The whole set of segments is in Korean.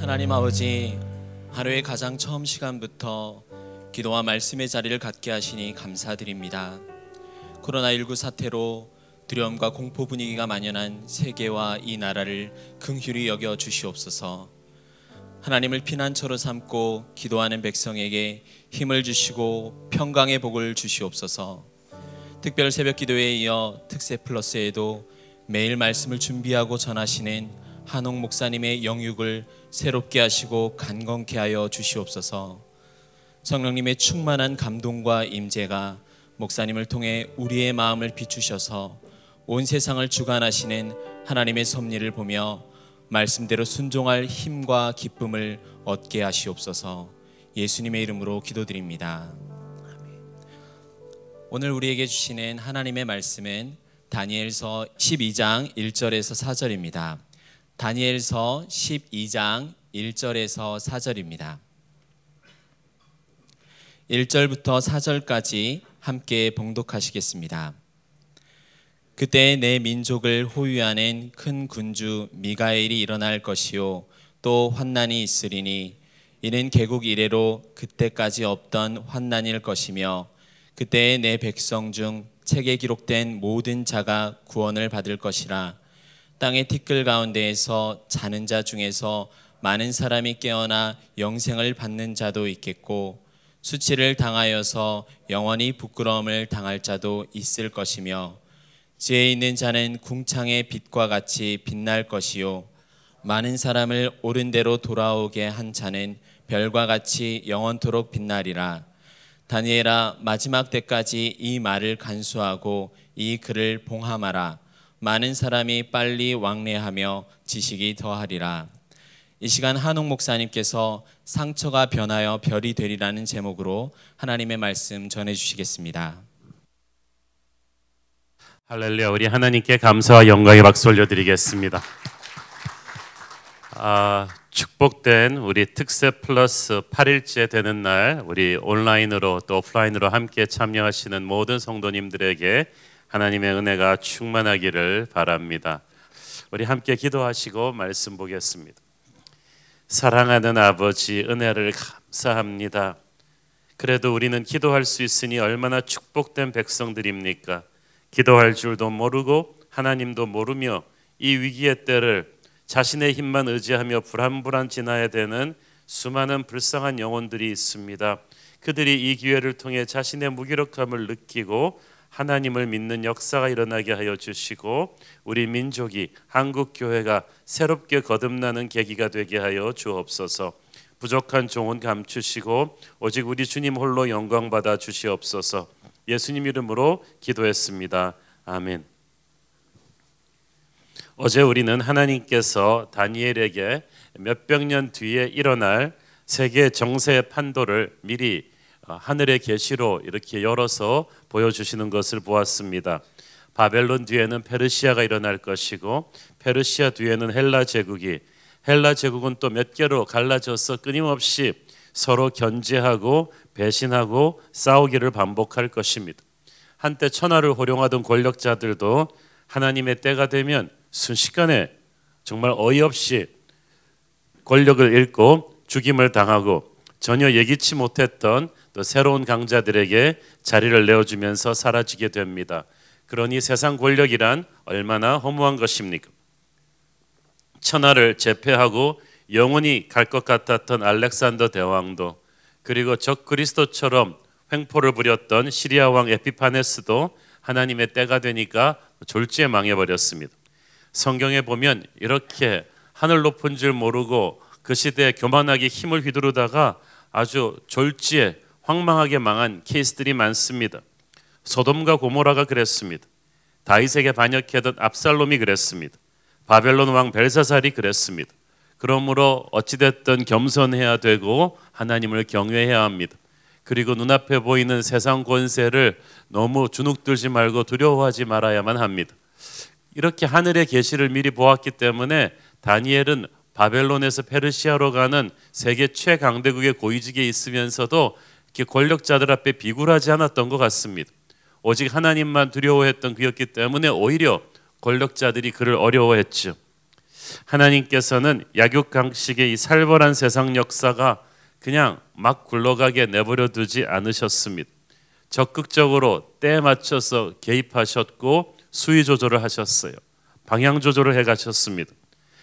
하나님 아버지 하루의 가장 처음 시간부터 기도와 말씀의 자리를 갖게 하시니 감사드립니다. 코로나19 사태로 두려움과 공포 분위기가 만연한 세계와 이 나라를 긍휼히 여겨 주시옵소서. 하나님을 피난처로 삼고 기도하는 백성에게 힘을 주시고 평강의 복을 주시옵소서. 특별 새벽 기도에 이어 특세 플러스에도 매일 말씀을 준비하고 전하시는 한옥 목사님의 영육을 새롭게 하시고 간건케 하여 주시옵소서. 성령님의 충만한 감동과 임재가 목사님을 통해 우리의 마음을 비추셔서 온 세상을 주관하시는 하나님의 섭리를 보며 말씀대로 순종할 힘과 기쁨을 얻게 하시옵소서. 예수님의 이름으로 기도드립니다. 오늘 우리에게 주시는 하나님의 말씀은 다니엘서 12장 1절에서 4절입니다. 다니엘서 12장 1절에서 4절입니다. 1절부터 4절까지 함께 봉독하시겠습니다. 그때 내 민족을 호위하는 큰 군주 미가엘이 일어날 것이요 또 환난이 있으리니 이는 개국 이래로 그때까지 없던 환난일 것이며 그때 내 백성 중 책에 기록된 모든 자가 구원을 받을 것이라 땅의 티끌 가운데에서 자는 자 중에서 많은 사람이 깨어나 영생을 받는 자도 있겠고 수치를 당하여서 영원히 부끄러움을 당할 자도 있을 것이며 지혜 있는 자는 궁창의 빛과 같이 빛날 것이요. 많은 사람을 옳은 대로 돌아오게 한 자는 별과 같이 영원토록 빛나리라. 다니엘아 마지막 때까지 이 말을 간수하고 이 글을 봉함하라 많은 사람이 빨리 왕래하며 지식이 더하리라 이 시간 한옥 목사님께서 상처가 변하여 별이 되리라는 제목으로 하나님의 말씀 전해 주시겠습니다. 할렐루야 우리 하나님께 감사와 영광의 박수 올려드리겠습니다. 아, 축복된 우리 특세 플러스 8일째 되는 날 우리 온라인으로 또 오프라인으로 함께 참여하시는 모든 성도님들에게 하나님의 은혜가 충만하기를 바랍니다. 우리 함께 기도하시고 말씀 보겠습니다. 사랑하는 아버지 은혜를 감사합니다. 그래도 우리는 기도할 수 있으니 얼마나 축복된 백성들입니까? 기도할 줄도 모르고 하나님도 모르며 이 위기의 때를 자신의 힘만 의지하며 불안불안 지나야 되는 수많은 불쌍한 영혼들이 있습니다. 그들이 이 기회를 통해 자신의 무기력함을 느끼고 하나님을 믿는 역사가 일어나게 하여 주시고 우리 민족이 한국 교회가 새롭게 거듭나는 계기가 되게 하여 주옵소서. 부족한 종은 감추시고 오직 우리 주님 홀로 영광 받아 주시옵소서. 예수님 이름으로 기도했습니다. 아멘. 어제 우리는 하나님께서 다니엘에게 몇백 년 뒤에 일어날 세계 정세의 판도를 미리 하늘의 계시로 이렇게 열어서 보여주시는 것을 보았습니다. 바벨론 뒤에는 페르시아가 일어날 것이고 페르시아 뒤에는 헬라 제국이 헬라 제국은 또 몇 개로 갈라져서 끊임없이 서로 견제하고 배신하고 싸우기를 반복할 것입니다. 한때 천하를 호령하던 권력자들도 하나님의 때가 되면 순식간에 정말 어이없이 권력을 잃고 죽임을 당하고 전혀 예기치 못했던 또 새로운 강자들에게 자리를 내어주면서 사라지게 됩니다. 그러니 세상 권력이란 얼마나 허무한 것입니까? 천하를 제패하고 영원히 갈 것 같았던 알렉산더 대왕도 그리고 적 그리스도처럼 횡포를 부렸던 시리아 왕 에피파네스도 하나님의 때가 되니까 졸지에 망해버렸습니다. 성경에 보면 이렇게 하늘 높은 줄 모르고 그 시대에 교만하게 힘을 휘두르다가 아주 졸지에 황망하게 망한 케이스들이 많습니다. 소돔과 고모라가 그랬습니다. 다윗에게 반역했던 압살롬이 그랬습니다. 바벨론 왕 벨사살이 그랬습니다. 그러므로 어찌됐든 겸손해야 되고 하나님을 경외해야 합니다. 그리고 눈앞에 보이는 세상 권세를 너무 주눅들지 말고 두려워하지 말아야만 합니다. 이렇게 하늘의 계시를 미리 보았기 때문에 다니엘은 바벨론에서 페르시아로 가는 세계 최강대국의 고위직에 있으면서도 권력자들 앞에 비굴하지 않았던 것 같습니다. 오직 하나님만 두려워했던 그였기 때문에 오히려 권력자들이 그를 어려워했죠. 하나님께서는 약육강식의 이 살벌한 세상 역사가 그냥 막 굴러가게 내버려 두지 않으셨습니다. 적극적으로 때에 맞춰서 개입하셨고 수위 조절을 하셨어요. 방향 조절을 해 가셨습니다.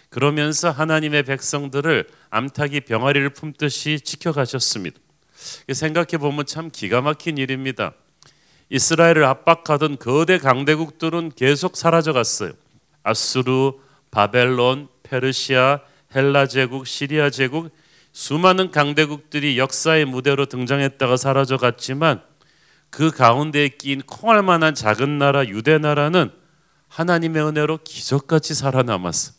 그러면서 하나님의 백성들을 암탉이 병아리를 품듯이 지켜가셨습니다. 생각해 보면 참 기가 막힌 일입니다. 이스라엘을 압박하던 거대 강대국들은 계속 사라져 갔어요. 아수르, 바벨론, 페르시아, 헬라 제국, 시리아 제국 수많은 강대국들이 역사의 무대로 등장했다가 사라져 갔지만 그 가운데에 낀 콩알 만한 작은 나라 유대 나라는 하나님의 은혜로 기적같이 살아남았어.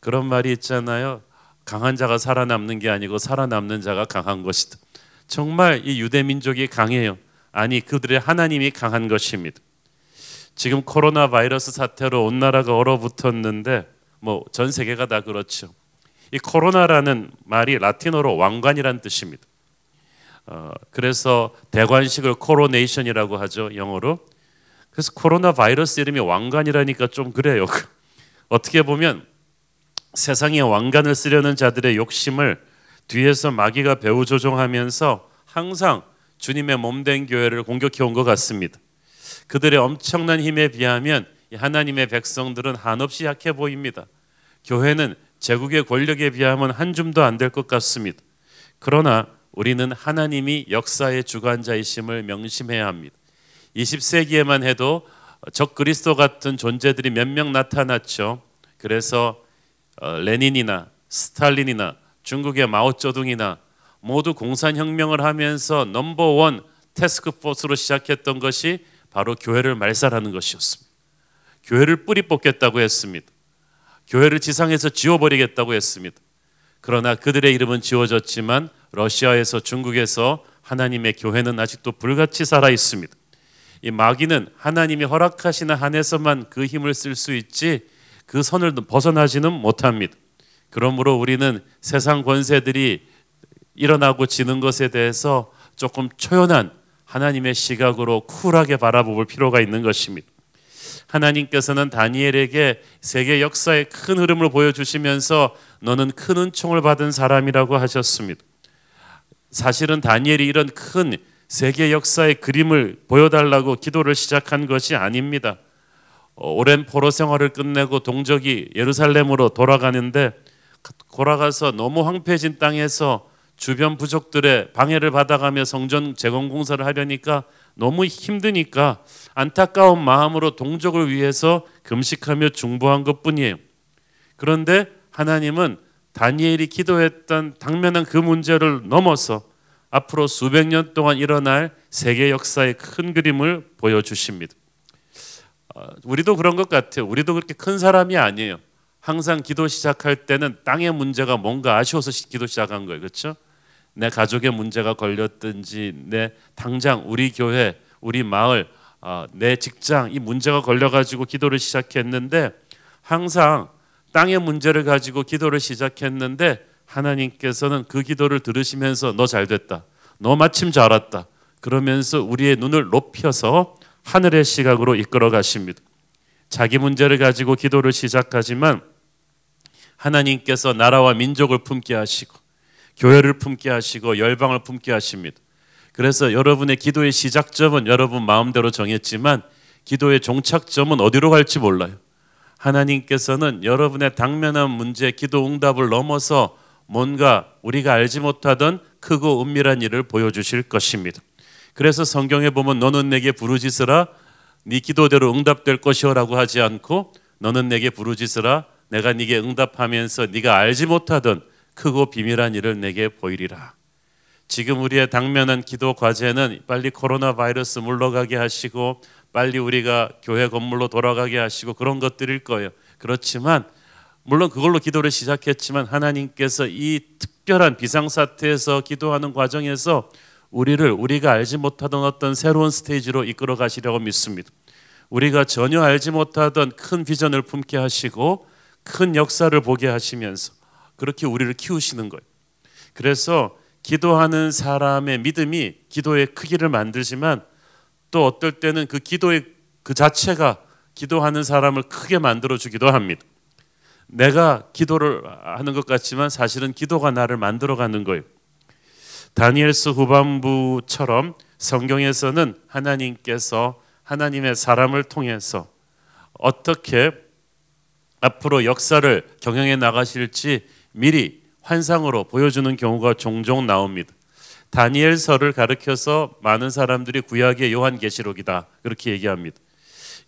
그런 말이 있잖아요. 강한 자가 살아남는 게 아니고 살아남는 자가 강한 것이다. 정말 이 유대 민족이 강해요. 아니 그들의 하나님이 강한 것입니다. 지금 코로나 바이러스 사태로 온 나라가 얼어붙었는데 뭐 전 세계가 다 그렇죠. 이 코로나라는 말이 라틴어로 왕관이란 뜻입니다. 어, 그래서 대관식을 코로네이션이라고 하죠 영어로. 그래서 코로나 바이러스 이름이 왕관이라니까 좀 그래요. 어떻게 보면 세상에 왕관을 쓰려는 자들의 욕심을 뒤에서 마귀가 배후 조종하면서 항상 주님의 몸된 교회를 공격해 온 것 같습니다. 그들의 엄청난 힘에 비하면 하나님의 백성들은 한없이 약해 보입니다. 교회는 제국의 권력에 비하면 한 줌도 안 될 것 같습니다. 그러나 우리는 하나님이 역사의 주관자이심을 명심해야 합니다. 20세기에만 해도 적 그리스도 같은 존재들이 몇 명 나타났죠. 그래서 어, 레닌이나 스탈린이나 중국의 마오쩌둥이나 모두 공산혁명을 하면서 넘버원 테스크포스로 시작했던 것이 바로 교회를 말살하는 것이었습니다. 교회를 뿌리 뽑겠다고 했습니다. 교회를 지상에서 지워버리겠다고 했습니다. 그러나 그들의 이름은 지워졌지만 러시아에서 중국에서 하나님의 교회는 아직도 불같이 살아 있습니다. 이 마귀는 하나님이 허락하시는 한에서만 그 힘을 쓸 수 있지 그 선을 벗어나지는 못합니다. 그러므로 우리는 세상 권세들이 일어나고 지는 것에 대해서 조금 초연한 하나님의 시각으로 쿨하게 바라볼 필요가 있는 것입니다. 하나님께서는 다니엘에게 세계 역사의 큰 흐름을 보여주시면서 너는 큰 은총을 받은 사람이라고 하셨습니다. 사실은 다니엘이 이런 큰 세계 역사의 그림을 보여달라고 기도를 시작한 것이 아닙니다. 어, 오랜 포로 생활을 끝내고 동족이 예루살렘으로 돌아가는데 돌아가서 너무 황폐해진 땅에서 주변 부족들의 방해를 받아가며 성전 재건 공사를 하려니까 너무 힘드니까 안타까운 마음으로 동족을 위해서 금식하며 중보한 것뿐이에요. 그런데 하나님은 다니엘이 기도했던 당면한 그 문제를 넘어서 앞으로 수백 년 동안 일어날 세계 역사의 큰 그림을 보여주십니다. 어, 우리도 그런 것 같아요. 우리도 그렇게 큰 사람이 아니에요. 항상 기도 시작할 때는 땅의 문제가 뭔가 아쉬워서 기도 시작한 거예요. 그렇죠? 내 가족의 문제가 걸렸든지 내 당장 우리 교회, 우리 마을, 어, 내 직장 이 문제가 걸려 가지고 기도를 시작했는데 항상 땅의 문제를 가지고 기도를 시작했는데 하나님께서는 그 기도를 들으시면서 너 잘 됐다. 너 마침 잘 왔다. 그러면서 우리의 눈을 높여서 하늘의 시각으로 이끌어 가십니다. 자기 문제를 가지고 기도를 시작하지만 하나님께서 나라와 민족을 품게 하시고 교회를 품게 하시고 열방을 품게 하십니다. 그래서 여러분의 기도의 시작점은 여러분 마음대로 정했지만 기도의 종착점은 어디로 갈지 몰라요. 하나님께서는 여러분의 당면한 문제, 기도 응답을 넘어서 뭔가 우리가 알지 못하던 크고 은밀한 일을 보여주실 것입니다. 그래서 성경에 보면 너는 내게 부르짖으라 네 기도대로 응답될 것이오라고 하지 않고 너는 내게 부르짖으라 내가 네게 응답하면서 네가 알지 못하던 크고 비밀한 일을 내게 보이리라. 지금 우리의 당면한 기도 과제는 빨리 코로나 바이러스 물러가게 하시고 빨리 우리가 교회 건물로 돌아가게 하시고 그런 것들일 거예요. 그렇지만 물론 그걸로 기도를 시작했지만 하나님께서 이 특별한 비상 사태에서 기도하는 과정에서 우리를 우리가 알지 못하던 어떤 새로운 스테이지로 이끌어 가시려고 믿습니다. 우리가 전혀 알지 못하던 큰 비전을 품게 하시고 큰 역사를 보게 하시면서 그렇게 우리를 키우시는 거예요. 그래서 기도하는 사람의 믿음이 기도의 크기를 만들지만 또 어떨 때는 그 기도의 그 자체가 기도하는 사람을 크게 만들어 주기도 합니다. 내가 기도를 하는 것 같지만 사실은 기도가 나를 만들어 가는 거예요. 다니엘서 후반부처럼 성경에서는 하나님께서 하나님의 사람을 통해서 어떻게 앞으로 역사를 경영해 나가실지 미리 환상으로 보여주는 경우가 종종 나옵니다. 다니엘서를 가르켜서 많은 사람들이 구약의 요한계시록이다 그렇게 얘기합니다.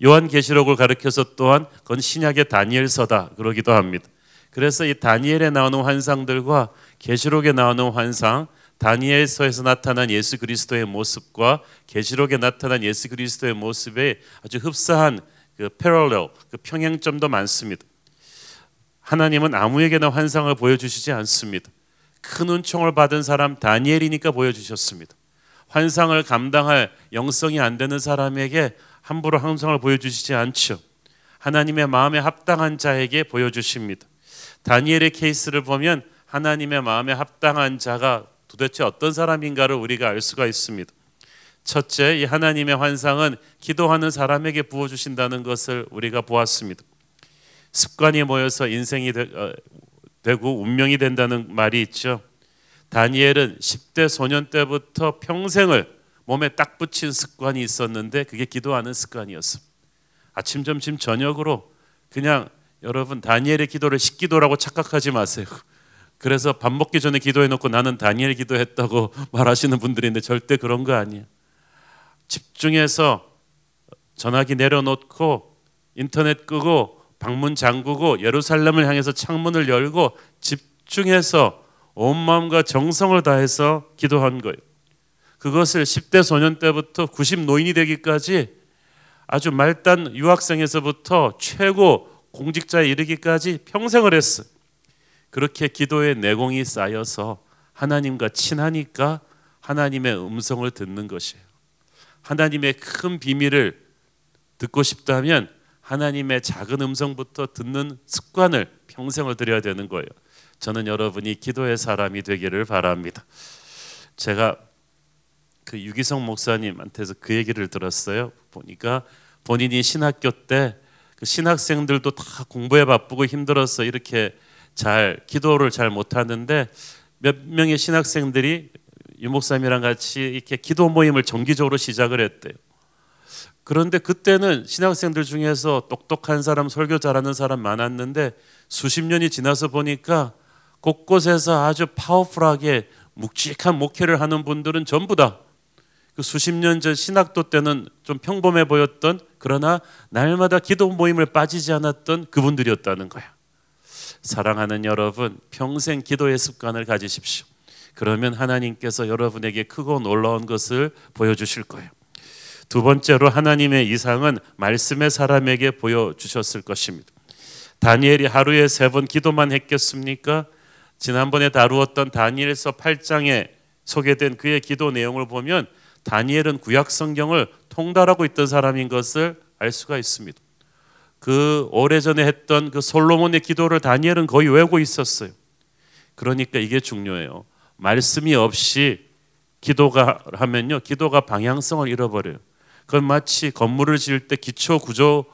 요한계시록을 가르켜서 또한 그건 신약의 다니엘서다 그러기도 합니다. 그래서 이 다니엘에 나오는 환상들과 계시록에 나오는 환상, 다니엘서에서 나타난 예수 그리스도의 모습과 계시록에 나타난 예수 그리스도의 모습에 아주 흡사한 그 패럴렐, 그 평행점도 많습니다. 하나님은 아무에게나 환상을 보여주시지 않습니다. 큰 은총을 받은 사람 다니엘이니까 보여주셨습니다. 환상을 감당할 영성이 안 되는 사람에게 함부로 환상을 보여주시지 않죠. 하나님의 마음에 합당한 자에게 보여주십니다. 다니엘의 케이스를 보면 하나님의 마음에 합당한 자가 도대체 어떤 사람인가를 우리가 알 수가 있습니다. 첫째, 이 하나님의 환상은 기도하는 사람에게 부어 주신다는 것을 우리가 보았습니다. 습관이 모여서 인생이 되, 어, 되고 운명이 된다는 말이 있죠. 다니엘은 10대 소년 때부터 평생을 몸에 딱 붙인 습관이 있었는데 그게 기도하는 습관이었어. 아침, 점심, 저녁으로 그냥 여러분 다니엘의 기도를 식기도라고 착각하지 마세요. 그래서 밥 먹기 전에 기도해 놓고 나는 다니엘 기도했다고 말하시는 분들이 있는데 절대 그런 거 아니에요. 집중해서 전화기 내려놓고 인터넷 끄고 방문 잠그고 예루살렘을 향해서 창문을 열고 집중해서 온 마음과 정성을 다해서 기도한 거예요. 그것을 10대 소년 때부터 90 노인이 되기까지 아주 말단 유학생에서부터 최고 공직자에 이르기까지 평생을 했어요. 그렇게 기도의 내공이 쌓여서 하나님과 친하니까 하나님의 음성을 듣는 것이에요. 하나님의 큰 비밀을 듣고 싶다면 하나님의 작은 음성부터 듣는 습관을 평생을 들여야 되는 거예요. 저는 여러분이 기도의 사람이 되기를 바랍니다. 제가 그 유기성 목사님한테서 그 얘기를 들었어요. 보니까 본인이 신학교 때 그 신학생들도 다 공부에 바쁘고 힘들어서 이렇게 잘 기도를 잘 못하는데 몇 명의 신학생들이 유 목사님이랑 같이 이렇게 기도 모임을 정기적으로 시작을 했대요. 그런데 그때는 신학생들 중에서 똑똑한 사람, 설교 잘하는 사람 많았는데 수십 년이 지나서 보니까 곳곳에서 아주 파워풀하게 묵직한 목회를 하는 분들은 전부 다 그 수십 년 전 신학도 때는 좀 평범해 보였던 그러나 날마다 기도 모임을 빠지지 않았던 그분들이었다는 거야. 사랑하는 여러분, 평생 기도의 습관을 가지십시오. 그러면 하나님께서 여러분에게 크고 놀라운 것을 보여주실 거예요. 두 번째로 하나님의 이상은 말씀의 사람에게 보여주셨을 것입니다. 다니엘이 하루에 세 번 기도만 했겠습니까? 지난번에 다루었던 다니엘서 8장에 소개된 그의 기도 내용을 보면 다니엘은 구약 성경을 통달하고 있던 사람인 것을 알 수가 있습니다. 그 오래전에 했던 그 솔로몬의 기도를 다니엘은 거의 외우고 있었어요. 그러니까 이게 중요해요. 말씀이 없이 기도가 하면요. 기도가 방향성을 잃어버려요. 그건 마치 건물을 지을 때 기초 구조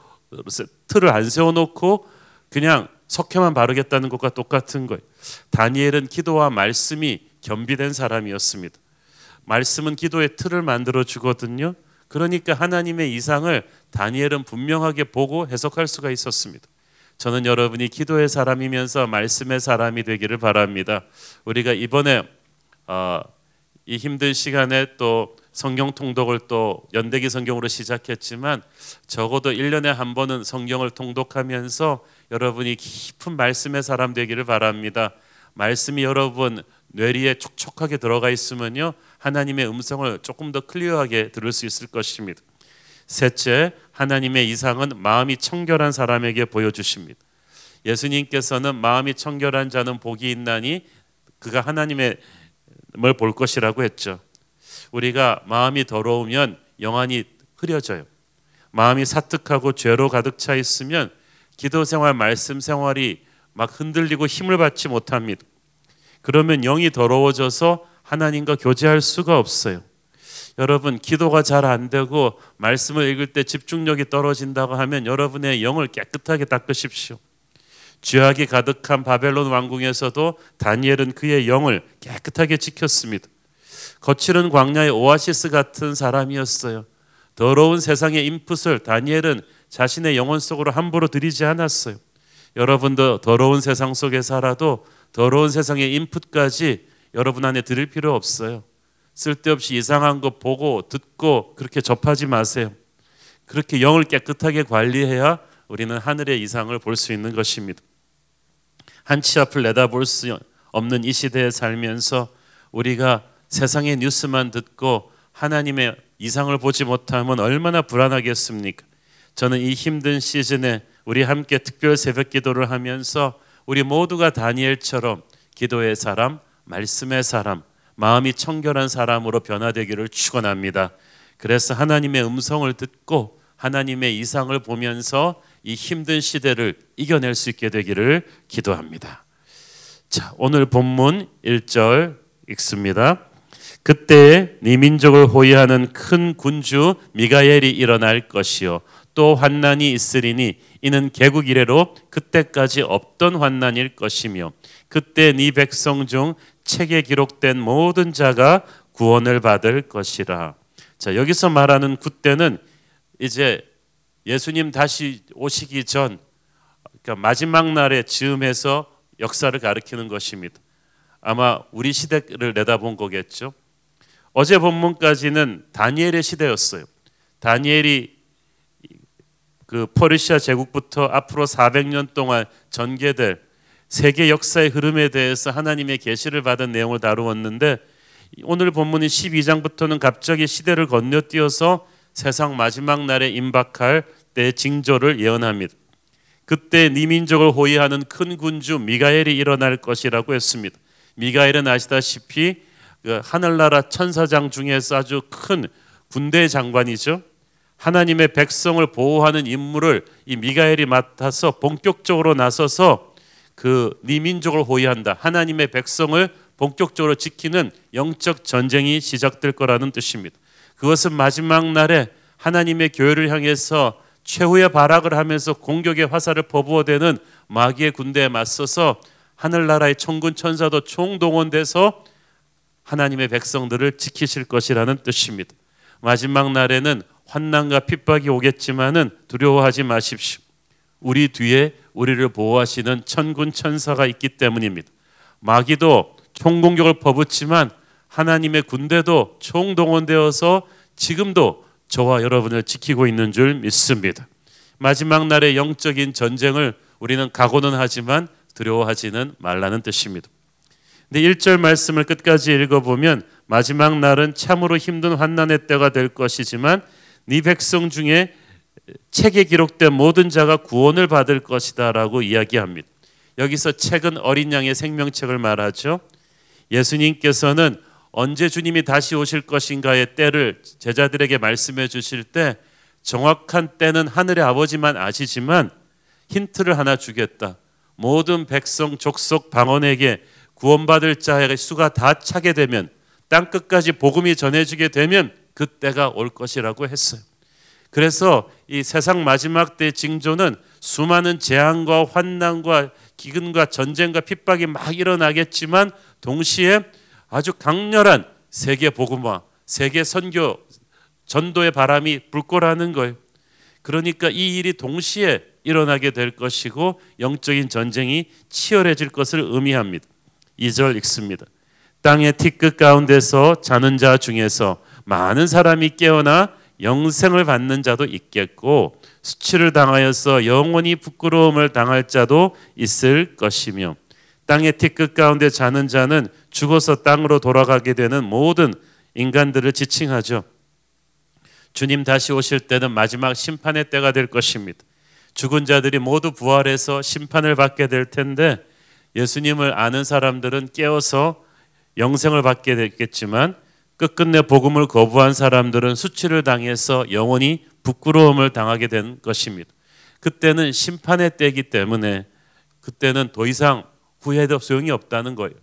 틀을 안 세워 놓고 그냥 석회만 바르겠다는 것과 똑같은 거예요. 다니엘은 기도와 말씀이 겸비된 사람이었습니다. 말씀은 기도의 틀을 만들어 주거든요. 그러니까 하나님의 이상을 다니엘은 분명하게 보고 해석할 수가 있었습니다. 저는 여러분이 기도의 사람이면서 말씀의 사람이 되기를 바랍니다. 우리가 이번에 어, 이 힘든 시간에 또 성경 통독을 또 연대기 성경으로 시작했지만 적어도 1년에 한 번은 성경을 통독하면서 여러분이 깊은 말씀의 사람 되기를 바랍니다. 말씀이 여러분 뇌리에 촉촉하게 들어가 있으면요 하나님의 음성을 조금 더 클리어하게 들을 수 있을 것입니다. 셋째, 하나님의 이상은 마음이 청결한 사람에게 보여주십니다. 예수님께서는 마음이 청결한 자는 복이 있나니 그가 하나님의 뭘 것이라고 했죠. 우리가 마음이 더러우면 영안이 흐려져요. 마음이 사특하고 죄로 가득 차 있으면 기도 생활, 말씀 생활이 막 흔들리고 힘을 받지 못합니다. 그러면 영이 더러워져서 하나님과 교제할 수가 없어요. 여러분 기도가 잘 안 되고 말씀을 읽을 때 집중력이 떨어진다고 하면 여러분의 영을 깨끗하게 닦으십시오. 죄악이 가득한 바벨론 왕궁에서도 다니엘은 그의 영을 깨끗하게 지켰습니다. 거칠은 광야의 오아시스 같은 사람이었어요. 더러운 세상의 인풋을 다니엘은 자신의 영혼 속으로 함부로 들이지 않았어요. 여러분도 더러운 세상 속에 살아도 더러운 세상의 인풋까지 여러분 안에 들일 필요 없어요. 쓸데없이 이상한 거 보고 듣고 그렇게 접하지 마세요. 그렇게 영을 깨끗하게 관리해야 우리는 하늘의 이상을 볼 수 있는 것입니다. 한 치 앞을 내다볼 수 없는 이 시대에 살면서 우리가 세상의 뉴스만 듣고 하나님의 이상을 보지 못하면 얼마나 불안하겠습니까? 저는 이 힘든 시즌에 우리 함께 특별 새벽 기도를 하면서 우리 모두가 다니엘처럼 기도의 사람, 말씀의 사람, 마음이 청결한 사람으로 변화되기를 축원합니다. 그래서 하나님의 음성을 듣고 하나님의 이상을 보면서 이 힘든 시대를 이겨낼 수 있게 되기를 기도합니다. 자, 오늘 본문 1절 읽습니다. 그때 네 민족을 호위하는 큰 군주 미가엘이 일어날 것이요 또 환난이 있으리니 이는 개국 이래로 그때까지 없던 환난일 것이며 그때 네 백성 중 책에 기록된 모든 자가 구원을 받을 것이라. 자, 여기서 말하는 그때는 이제 예수님 다시 오시기 전 그러니까 마지막 날의 즈음에서 역사를 가리키는 것입니다. 아마 우리 시대를 내다본 거겠죠. 어제 본문까지는 다니엘의 시대였어요. 다니엘이 그 퍼르시아 제국부터 앞으로 400년 동안 전개될 세계 역사의 흐름에 대해서 하나님의 계시를 받은 내용을 다루었는데 오늘 본문인 12장부터는 갑자기 시대를 건너뛰어서 세상 마지막 날에 임박할 때 징조를 예언합니다. 그때 네 민족을 호위하는 큰 군주 미가엘이 일어날 것이라고 했습니다. 미가엘은 아시다시피 그 하늘나라 천사장 중에서 아주 큰 군대 장관이죠. 하나님의 백성을 보호하는 임무를 이 미가엘이 맡아서 본격적으로 나서서 그 네 민족을 호위한다. 하나님의 백성을 본격적으로 지키는 영적 전쟁이 시작될 거라는 뜻입니다. 그것은 마지막 날에 하나님의 교회를 향해서 최후의 발악을 하면서 공격의 화살을 퍼부어대는 마귀의 군대에 맞서서 하늘나라의 천군 천사도 총동원돼서 하나님의 백성들을 지키실 것이라는 뜻입니다. 마지막 날에는 환난과 핍박이 오겠지만은 두려워하지 마십시오. 우리 뒤에 우리를 보호하시는 천군 천사가 있기 때문입니다. 마귀도 총공격을 퍼붓지만 하나님의 군대도 총동원되어서 지금도 저와 여러분을 지키고 있는 줄 믿습니다. 마지막 날의 영적인 전쟁을 우리는 각오는 하지만 두려워하지는 말라는 뜻입니다. 근데 1절 말씀을 끝까지 읽어보면 마지막 날은 참으로 힘든 환난의 때가 될 것이지만 네 백성 중에 책에 기록된 모든 자가 구원을 받을 것이다라고 이야기합니다. 여기서 책은 어린 양의 생명책을 말하죠. 예수님께서는 언제 주님이 다시 오실 것인가의 때를 제자들에게 말씀해 주실 때 정확한 때는 하늘의 아버지만 아시지만 힌트를 하나 주겠다. 모든 백성 족속 방언에게 구원받을 자의 수가 다 차게 되면 땅 끝까지 복음이 전해지게 되면 그 때가 올 것이라고 했어요. 그래서 이 세상 마지막 때 징조는 수많은 재앙과 환난과 기근과 전쟁과 핍박이 막 일어나겠지만 동시에 아주 강렬한 세계 복음화, 세계 선교 전도의 바람이 불 거라는 거예요. 그러니까 이 일이 동시에 일어나게 될 것이고 영적인 전쟁이 치열해질 것을 의미합니다. 2절 읽습니다. 땅의 티끝 가운데서 자는 자 중에서 많은 사람이 깨어나 영생을 받는 자도 있겠고 수치를 당하여서 영원히 부끄러움을 당할 자도 있을 것이며 땅의 티끝 가운데 자는 자는 죽어서 땅으로 돌아가게 되는 모든 인간들을 지칭하죠. 주님 다시 오실 때는 마지막 심판의 때가 될 것입니다. 죽은 자들이 모두 부활해서 심판을 받게 될 텐데 예수님을 아는 사람들은 깨어서 영생을 받게 되겠지만 끝끝내 복음을 거부한 사람들은 수치를 당해서 영원히 부끄러움을 당하게 된 것입니다. 그때는 심판의 때이기 때문에 그때는 더 이상 후회도 소용이 없다는 거예요.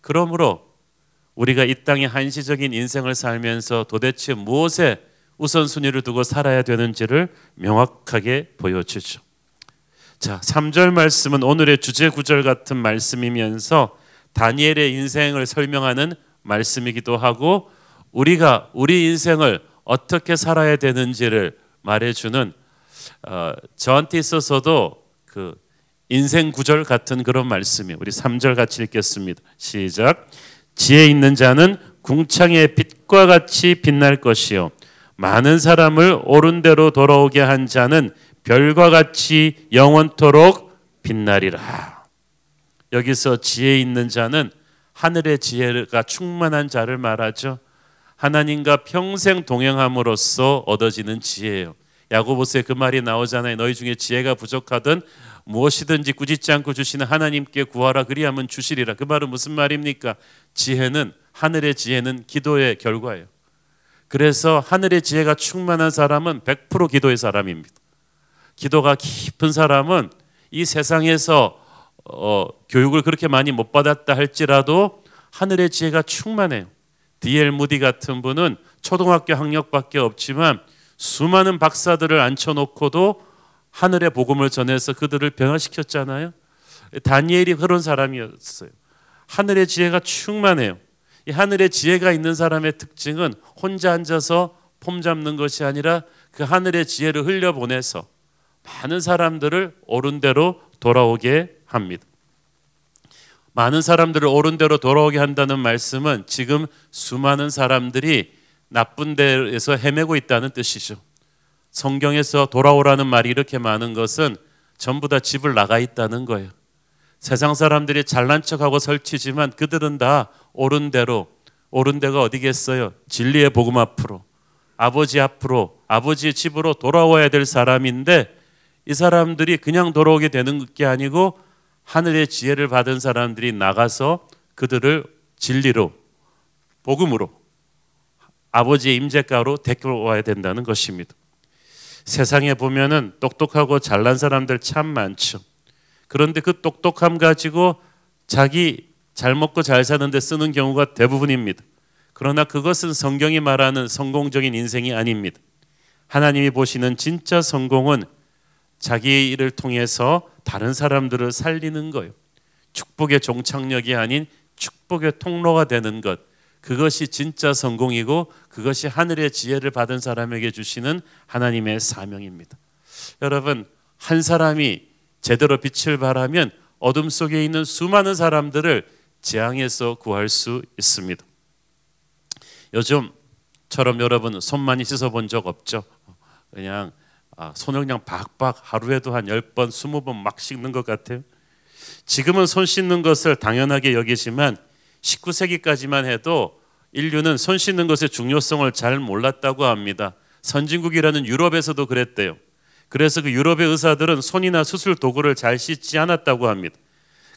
그러므로 우리가 이 땅의 한시적인 인생을 살면서 도대체 무엇에 우선순위를 두고 살아야 되는지를 명확하게 보여주죠. 자, 3절 말씀은 오늘의 주제 구절 같은 말씀이면서 다니엘의 인생을 설명하는 말씀이기도 하고 우리가 우리 인생을 어떻게 살아야 되는지를 말해주는 어, 저한테 있어서도 그 인생 구절 같은 그런 말씀이 우리 3절 같이 읽겠습니다. 시작. 지혜 있는 자는 궁창의 빛과 같이 빛날 것이요 많은 사람을 옳은 대로 돌아오게 한 자는 별과 같이 영원토록 빛나리라. 여기서 지혜 있는 자는 하늘의 지혜가 충만한 자를 말하죠. 하나님과 평생 동행함으로써 얻어지는 지혜예요. 야고보스의 그 말이 나오잖아요. 너희 중에 지혜가 부족하든 무엇이든지 꾸짖지 않고 주시는 하나님께 구하라 그리하면 주시리라. 그 말은 무슨 말입니까? 지혜는 하늘의 지혜는 기도의 결과예요. 그래서 하늘의 지혜가 충만한 사람은 100% 기도의 사람입니다. 기도가 깊은 사람은 이 세상에서 어, 교육을 그렇게 많이 못 받았다 할지라도 하늘의 지혜가 충만해요. D.L. 무디 같은 분은 초등학교 학력밖에 없지만 수많은 박사들을 앉혀놓고도 하늘의 복음을 전해서 그들을 변화시켰잖아요. 다니엘이 그런 사람이었어요. 하늘의 지혜가 충만해요. 이 하늘의 지혜가 있는 사람의 특징은 혼자 앉아서 폼 잡는 것이 아니라 그 하늘의 지혜를 흘려보내서 많은 사람들을 옳은 대로 돌아오게 합니다. 많은 사람들을 옳은 대로 돌아오게 한다는 말씀은 지금 수많은 사람들이 나쁜 데에서 헤매고 있다는 뜻이죠. 성경에서 돌아오라는 말이 이렇게 많은 것은 전부 다 집을 나가 있다는 거예요. 세상 사람들이 잘난 척하고 설치지만 그들은 다 옳은 대로 옳은 데가 어디겠어요? 진리의 복음 앞으로 아버지 앞으로 아버지의 집으로 돌아와야 될 사람인데 이 사람들이 그냥 돌아오게 되는 게 아니고 하늘의 지혜를 받은 사람들이 나가서 그들을 진리로 복음으로 아버지의 임재가로 데려와야 된다는 것입니다. 세상에 보면은 똑똑하고 잘난 사람들 참 많죠. 그런데 그 똑똑함 가지고 자기 잘 먹고 잘 사는데 쓰는 경우가 대부분입니다. 그러나 그것은 성경이 말하는 성공적인 인생이 아닙니다. 하나님이 보시는 진짜 성공은 자기 일을 통해서 다른 사람들을 살리는 거예요. 축복의 종착역이 아닌 축복의 통로가 되는 것. 그것이 진짜 성공이고 그것이 하늘의 지혜를 받은 사람에게 주시는 하나님의 사명입니다. 여러분, 한 사람이 제대로 빛을 발하면 어둠 속에 있는 수많은 사람들을 재앙에서 구할 수 있습니다. 요즘처럼 여러분 손 많이 씻어 본 적 없죠? 그냥 아, 손을 그냥 박박 하루에도 한 10번, 20번 막 씻는 것 같아요. 지금은 손 씻는 것을 당연하게 여기지만 19세기까지만 해도 인류는 손 씻는 것의 중요성을 잘 몰랐다고 합니다. 선진국이라는 유럽에서도 그랬대요. 그래서 그 유럽의 의사들은 손이나 수술 도구를 잘 씻지 않았다고 합니다.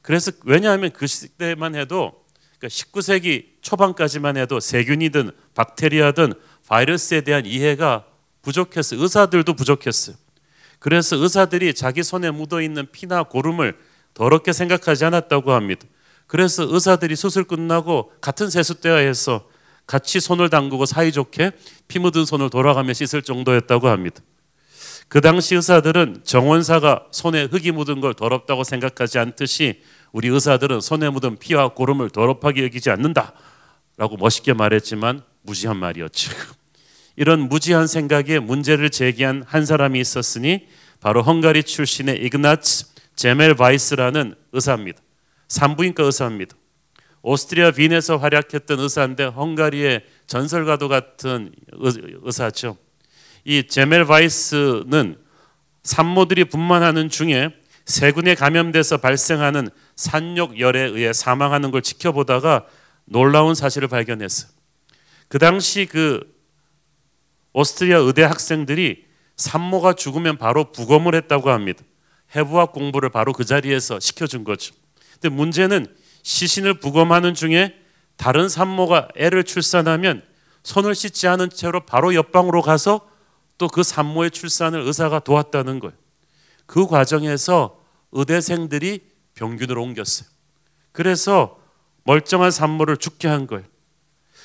그래서 왜냐하면 그 시대만 해도 그러니까 19세기 초반까지만 해도 세균이든 박테리아든 바이러스에 대한 이해가 부족했어요. 의사들도 부족했어요. 그래서 의사들이 자기 손에 묻어 있는 피나 고름을 더럽게 생각하지 않았다고 합니다. 그래서 의사들이 수술 끝나고 같은 세숫대야에서 같이 손을 담그고 사이좋게 피 묻은 손을 돌아가며 씻을 정도였다고 합니다. 그 당시 의사들은 정원사가 손에 흙이 묻은 걸 더럽다고 생각하지 않듯이 우리 의사들은 손에 묻은 피와 고름을 더럽게 여기지 않는다 라고 멋있게 말했지만 무지한 말이었죠. 이런 무지한 생각에 문제를 제기한 한 사람이 있었으니 바로 헝가리 출신의 이그나츠 제멜 바이스라는 의사입니다. 산부인과 의사입니다. 오스트리아 빈에서 활약했던 의사인데 헝가리의 전설과도 같은 의사죠. 이 제멜 바이스는 산모들이 분만하는 중에 세균에 감염돼서 발생하는 산욕열에 의해 사망하는 걸 지켜보다가 놀라운 사실을 발견했어요. 그 당시 그 오스트리아 의대 학생들이 산모가 죽으면 바로 부검을 했다고 합니다. 해부학 공부를 바로 그 자리에서 시켜준 거죠. 근데 문제는 시신을 부검하는 중에 다른 산모가 애를 출산하면 손을 씻지 않은 채로 바로 옆방으로 가서 또 그 산모의 출산을 의사가 도왔다는 거예요. 그 과정에서 의대생들이 병균을 옮겼어요. 그래서 멀쩡한 산모를 죽게 한 거예요.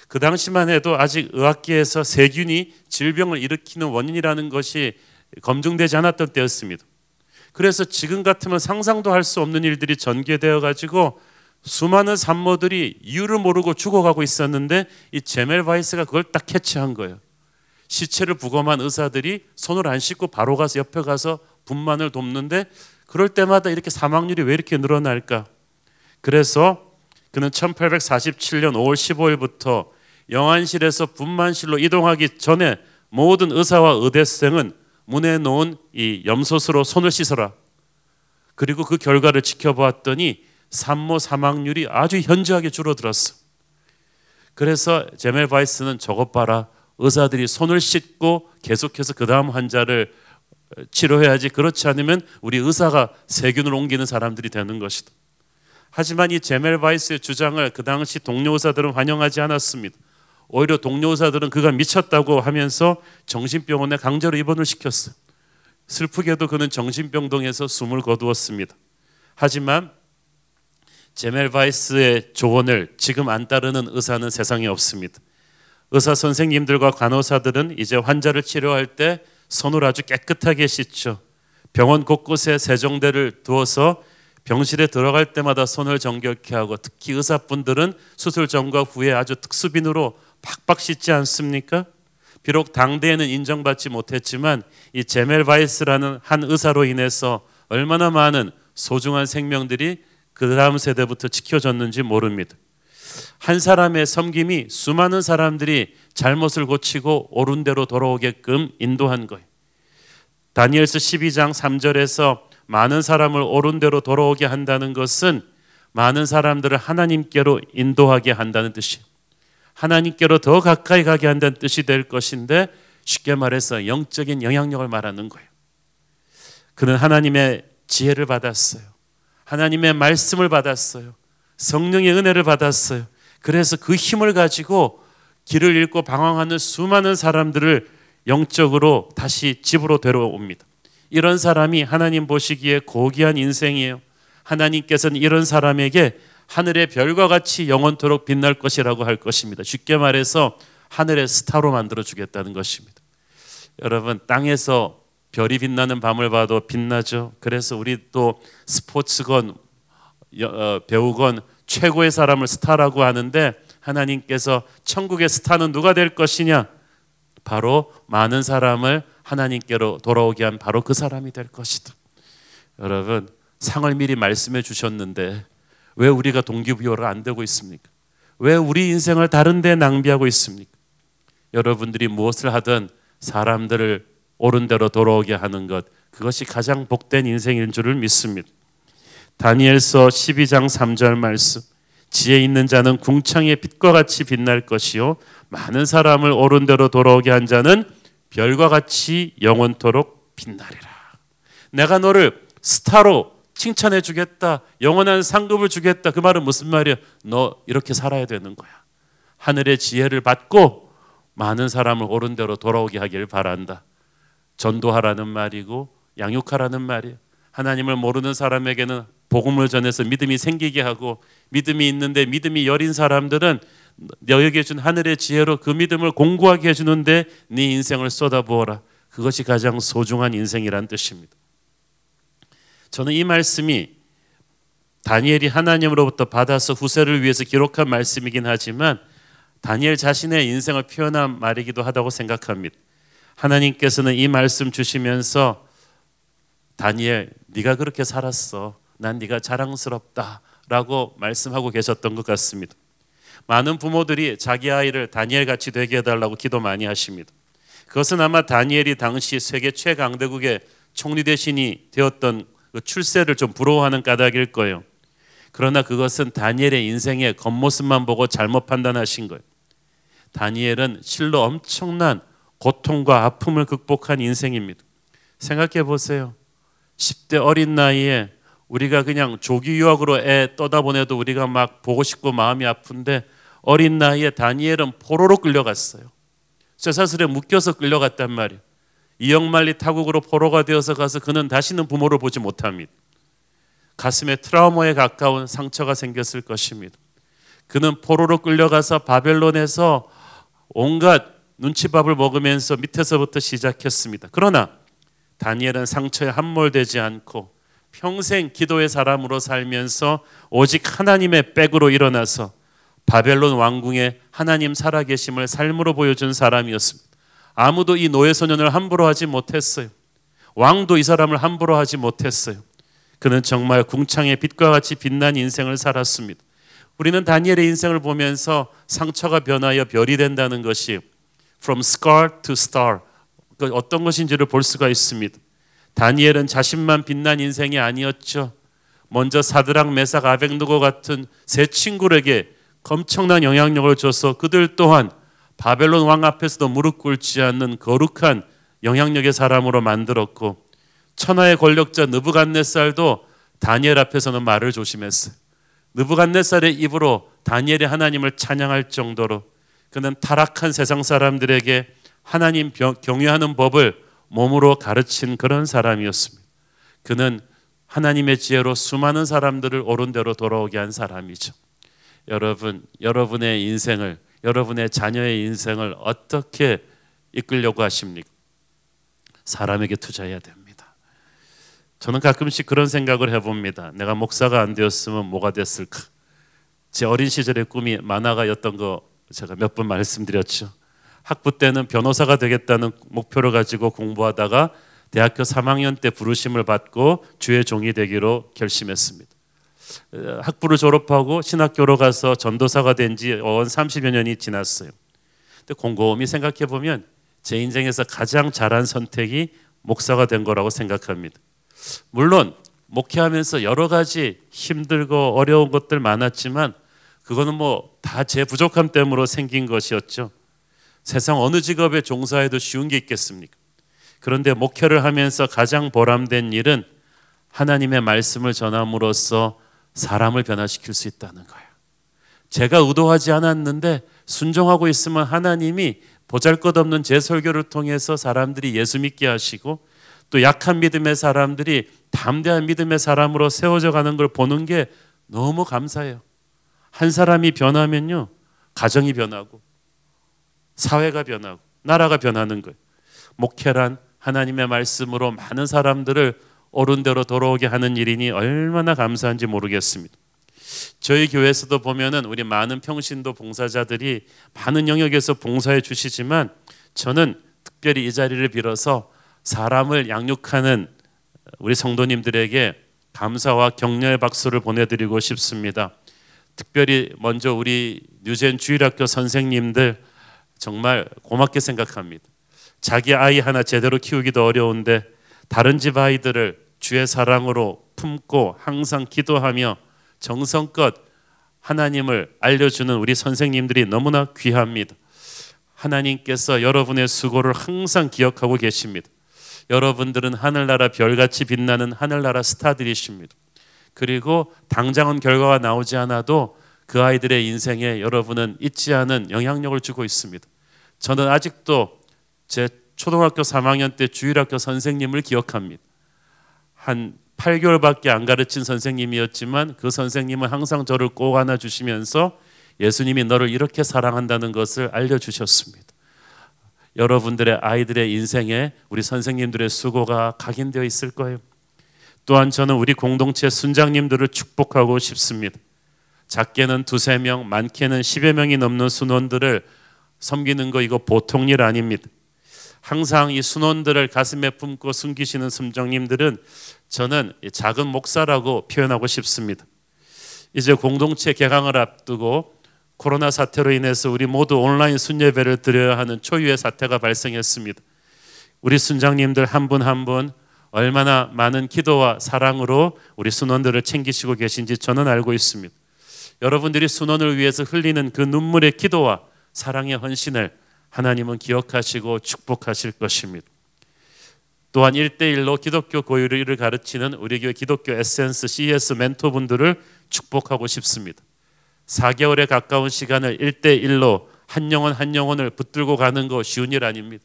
그 당시만 해도 아직 의학계에서 세균이 질병을 일으키는 원인이라는 것이 검증되지 않았던 때였습니다. 그래서 지금 같으면 상상도 할 수 없는 일들이 전개되어 가지고 수많은 산모들이 이유를 모르고 죽어가고 있었는데 이 제멜 바이스가 그걸 딱 캐치한 거예요. 시체를 부검한 의사들이 손을 안 씻고 바로 가서 옆에 가서 분만을 돕는데 그럴 때마다 이렇게 사망률이 왜 이렇게 늘어날까? 그래서 그는 1847년 5월 15일부터 영안실에서 분만실로 이동하기 전에 모든 의사와 의대생은 문에 놓은 이 염소수로 손을 씻어라. 그리고 그 결과를 지켜보았더니 산모 사망률이 아주 현저하게 줄어들었어. 그래서 제멜 바이스는 저것 봐라. 의사들이 손을 씻고 계속해서 그 다음 환자를 치료해야지. 그렇지 않으면 우리 의사가 세균을 옮기는 사람들이 되는 것이다. 하지만 이 제멜 바이스의 주장을 그 당시 동료 의사들은 환영하지 않았습니다. 오히려 동료 의사들은 그가 미쳤다고 하면서 정신병원에 강제로 입원을 시켰어. 슬프게도 그는 정신병동에서 숨을 거두었습니다. 하지만 제멜 바이스의 조언을 지금 안 따르는 의사는 세상에 없습니다. 의사 선생님들과 간호사들은 이제 환자를 치료할 때 손을 아주 깨끗하게 씻죠. 병원 곳곳에 세정대를 두어서 병실에 들어갈 때마다 손을 정결케 하고 특히 의사분들은 수술 전과 후에 아주 특수비누로 팍팍 씻지 않습니까? 비록 당대에는 인정받지 못했지만 이 제멜 바이스라는 한 의사로 인해서 얼마나 많은 소중한 생명들이 그 다음 세대부터 지켜졌는지 모릅니다. 한 사람의 섬김이 수많은 사람들이 잘못을 고치고 옳은 대로 돌아오게끔 인도한 거예요. 다니엘서 12장 3절에서 많은 사람을 옳은 대로 돌아오게 한다는 것은 많은 사람들을 하나님께로 인도하게 한다는 뜻이에요. 하나님께로 더 가까이 가게 한다는 뜻이 될 것인데 쉽게 말해서 영적인 영향력을 말하는 거예요. 그는 하나님의 지혜를 받았어요. 하나님의 말씀을 받았어요. 성령의 은혜를 받았어요. 그래서 그 힘을 가지고 길을 잃고 방황하는 수많은 사람들을 영적으로 다시 집으로 데려옵니다. 이런 사람이 하나님 보시기에 고귀한 인생이에요. 하나님께서는 이런 사람에게 하늘의 별과 같이 영원토록 빛날 것이라고 할 것입니다. 쉽게 말해서 하늘의 스타로 만들어 주겠다는 것입니다. 여러분 땅에서 별이 빛나는 밤을 봐도 빛나죠. 그래서 우리 또 스포츠건 어, 배우건 최고의 사람을 스타라고 하는데 하나님께서 천국의 스타는 누가 될 것이냐? 바로 많은 사람을 하나님께로 돌아오게 한 바로 그 사람이 될 것이다. 여러분 상을 미리 말씀해 주셨는데 왜 우리가 동기부여가 안 되고 있습니까? 왜 우리 인생을 다른 데 낭비하고 있습니까? 여러분들이 무엇을 하든 사람들을 옳은 대로 돌아오게 하는 것 그것이 가장 복된 인생인 줄을 믿습니다. 다니엘서 12장 3절 말씀 지혜 있는 자는 궁창의 빛과 같이 빛날 것이요 많은 사람을 옳은 대로 돌아오게 한 자는 별과 같이 영원토록 빛나리라. 내가 너를 스타로 칭찬해 주겠다. 영원한 상급을 주겠다. 그 말은 무슨 말이야? 너 이렇게 살아야 되는 거야. 하늘의 지혜를 받고 많은 사람을 옳은 대로 돌아오게 하길 바란다. 전도하라는 말이고 양육하라는 말이야. 하나님을 모르는 사람에게는 복음을 전해서 믿음이 생기게 하고 믿음이 있는데 믿음이 여린 사람들은 너에게 준 하늘의 지혜로 그 믿음을 공고하게 해주는데 네 인생을 쏟아부어라. 그것이 가장 소중한 인생이란 뜻입니다. 저는 이 말씀이 다니엘이 하나님으로부터 받아서 후세를 위해서 기록한 말씀이긴 하지만 다니엘 자신의 인생을 표현한 말이기도 하다고 생각합니다. 하나님께서는 이 말씀 주시면서 다니엘 네가 그렇게 살았어. 난 네가 자랑스럽다라고 말씀하고 계셨던 것 같습니다. 많은 부모들이 자기 아이를 다니엘 같이 되게 해달라고 기도 많이 하십니다. 그것은 아마 다니엘이 당시 세계 최강대국의 총리 대신이 되었던 그 출세를 좀 부러워하는 까닭일 거예요. 그러나 그것은 다니엘의 인생의 겉모습만 보고 잘못 판단하신 거예요. 다니엘은 실로 엄청난 고통과 아픔을 극복한 인생입니다. 생각해 보세요. 10대 어린 나이에 우리가 그냥 조기 유학으로 애 떠다 보내도 우리가 막 보고 싶고 마음이 아픈데 어린 나이에 다니엘은 포로로 끌려갔어요. 쇠사슬에 묶여서 끌려갔단 말이에요. 이영만리 타국으로 포로가 되어서 가서 그는 다시는 부모를 보지 못합니다. 가슴에 트라우마에 가까운 상처가 생겼을 것입니다. 그는 포로로 끌려가서 바벨론에서 온갖 눈치밥을 먹으면서 밑에서부터 시작했습니다. 그러나 다니엘은 상처에 함몰되지 않고 평생 기도의 사람으로 살면서 오직 하나님의 백으로 일어나서 바벨론 왕궁에 하나님 살아계심을 삶으로 보여준 사람이었습니다. 아무도 이 노예 소년을 함부로 하지 못했어요. 왕도 이 사람을 함부로 하지 못했어요. 그는 정말 궁창의 빛과 같이 빛난 인생을 살았습니다. 우리는 다니엘의 인생을 보면서 상처가 변하여 별이 된다는 것이 from scar to star 그 어떤 것인지를 볼 수가 있습니다. 다니엘은 자신만 빛난 인생이 아니었죠. 먼저 사드랑 메삭 아벡누고 같은 세 친구에게 엄청난 영향력을 줘서 그들 또한 바벨론 왕 앞에서도 무릎 꿇지 않는 거룩한 영향력의 사람으로 만들었고 천하의 권력자 느부갓네살도 다니엘 앞에서는 말을 조심했어요. 느부갓네살의 입으로 다니엘이 하나님을 찬양할 정도로 그는 타락한 세상 사람들에게 하나님 경외하는 법을 몸으로 가르친 그런 사람이었습니다. 그는 하나님의 지혜로 수많은 사람들을 옳은 대로 돌아오게 한 사람이죠. 여러분, 여러분의 인생을 여러분의 자녀의 인생을 어떻게 이끌려고 하십니까? 사람에게 투자해야 됩니다. 저는 가끔씩 그런 생각을 해봅니다. 내가 목사가 안 되었으면 뭐가 됐을까? 제 어린 시절의 꿈이 만화가였던 거 제가 몇 번 말씀드렸죠. 학부 때는 변호사가 되겠다는 목표를 가지고 공부하다가 대학교 3학년 때 부르심을 받고 주의 종이 되기로 결심했습니다. 학부를 졸업하고 신학교로 가서 전도사가 된 지언 30여 년이 지났어요. 근데 곰곰이 생각해 보면 제 인생에서 가장 잘한 선택이 목사가 된 거라고 생각합니다. 물론 목회하면서 여러 가지 힘들고 어려운 것들 많았지만 그거는 뭐 다 제 부족함 때문에 생긴 것이었죠. 세상 어느 직업에 종사해도 쉬운 게 있겠습니까? 그런데 목회를 하면서 가장 보람된 일은 하나님의 말씀을 전함으로써 사람을 변화시킬 수 있다는 거예요. 제가 의도하지 않았는데 순종하고 있으면 하나님이 보잘것없는 제 설교를 통해서 사람들이 예수 믿게 하시고 또 약한 믿음의 사람들이 담대한 믿음의 사람으로 세워져 가는 걸 보는 게 너무 감사해요. 한 사람이 변하면요. 가정이 변하고 사회가 변하고 나라가 변하는 거예요. 목회란 하나님의 말씀으로 많은 사람들을 옳은 대로 돌아오게 하는 일이니 얼마나 감사한지 모르겠습니다. 저희 교회에서도 보면은 우리 많은 평신도 봉사자들이 많은 영역에서 봉사해 주시지만 저는 특별히 이 자리를 빌어서 사람을 양육하는 우리 성도님들에게 감사와 격려의 박수를 보내드리고 싶습니다. 특별히 먼저 우리 뉴젠 주일학교 선생님들 정말 고맙게 생각합니다. 자기 아이 하나 제대로 키우기도 어려운데 다른 집 아이들을 주의 사랑으로 품고 항상 기도하며 정성껏 하나님을 알려주는 우리 선생님들이 너무나 귀합니다. 하나님께서 여러분의 수고를 항상 기억하고 계십니다. 여러분들은 하늘나라 별같이 빛나는 하늘나라 스타들이십니다. 그리고 당장은 결과가 나오지 않아도 그 아이들의 인생에 여러분은 잊지 않은 영향력을 주고 있습니다. 저는 아직도 제 초등학교 3학년 때 주일학교 선생님을 기억합니다. 한 8개월밖에 안 가르친 선생님이었지만 그 선생님은 항상 저를 꼭 안아 주시면서 예수님이 너를 이렇게 사랑한다는 것을 알려 주셨습니다. 여러분들의 아이들의 인생에 우리 선생님들의 수고가 각인되어 있을 거예요. 또한 저는 우리 공동체 순장님들을 축복하고 싶습니다. 작게는 두세 명, 많게는 십여 명이 넘는 순원들을 섬기는 거 이거 보통 일 아닙니다. 항상 이 순원들을 가슴에 품고 숨기시는 순장님들은 저는 작은 목사라고 표현하고 싶습니다. 이제 공동체 개강을 앞두고 코로나 사태로 인해서 우리 모두 온라인 순예배를 드려야 하는 초유의 사태가 발생했습니다. 우리 순장님들 한 분 한 분 얼마나 많은 기도와 사랑으로 우리 순원들을 챙기시고 계신지 저는 알고 있습니다. 여러분들이 순원을 위해서 흘리는 그 눈물의 기도와 사랑의 헌신을 하나님은 기억하시고 축복하실 것입니다. 또한 1대1로 기독교 고유를 가르치는 우리 교회 기독교 에센스 CS 멘토분들을 축복하고 싶습니다. 4개월에 가까운 시간을 1대1로 한 영혼 한 영혼을 붙들고 가는 거 쉬운 일 아닙니다.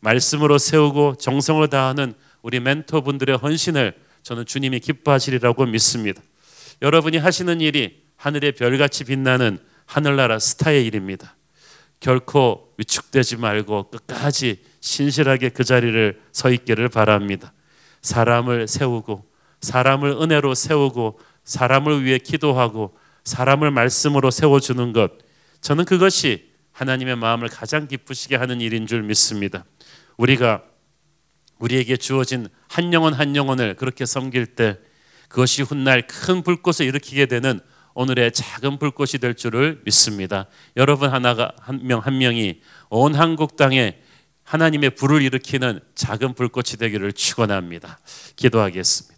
말씀으로 세우고 정성을 다하는 우리 멘토분들의 헌신을 저는 주님이 기뻐하시리라고 믿습니다. 여러분이 하시는 일이 하늘의 별같이 빛나는 하늘나라 스타의 일입니다. 결코 위축되지 말고 끝까지 신실하게 그 자리를 서 있기를 바랍니다. 사람을 세우고 사람을 은혜로 세우고 사람을 위해 기도하고 사람을 말씀으로 세워주는 것 저는 그것이 하나님의 마음을 가장 기쁘시게 하는 일인 줄 믿습니다. 우리가 우리에게 주어진 한 영혼 한 영혼을 그렇게 섬길 때 그것이 훗날 큰 불꽃을 일으키게 되는 오늘의 작은 불꽃이 될 줄을 믿습니다. 여러분 하나가 한 명 한 명이 온 한국 땅에 하나님의 불을 일으키는 작은 불꽃이 되기를 축원합니다. 기도하겠습니다.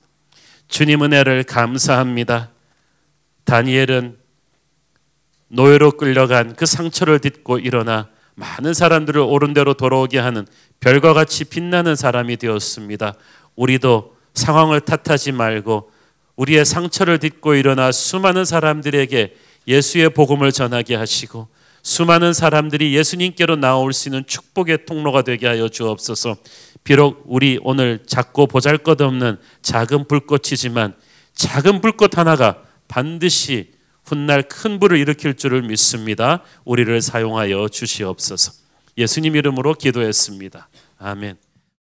주님 은혜를 감사합니다. 다니엘은 노예로 끌려간 그 상처를 딛고 일어나 많은 사람들을 옳은 대로 돌아오게 하는 별과 같이 빛나는 사람이 되었습니다. 우리도 상황을 탓하지 말고 우리의 상처를 딛고 일어나 수많은 사람들에게 예수의 복음을 전하게 하시고 수많은 사람들이 예수님께로 나올 수 있는 축복의 통로가 되게 하여 주옵소서. 비록 우리 오늘 작고 보잘것없는 작은 불꽃이지만 작은 불꽃 하나가 반드시 훗날 큰 불을 일으킬 줄을 믿습니다. 우리를 사용하여 주시옵소서. 예수님 이름으로 기도했습니다. 아멘.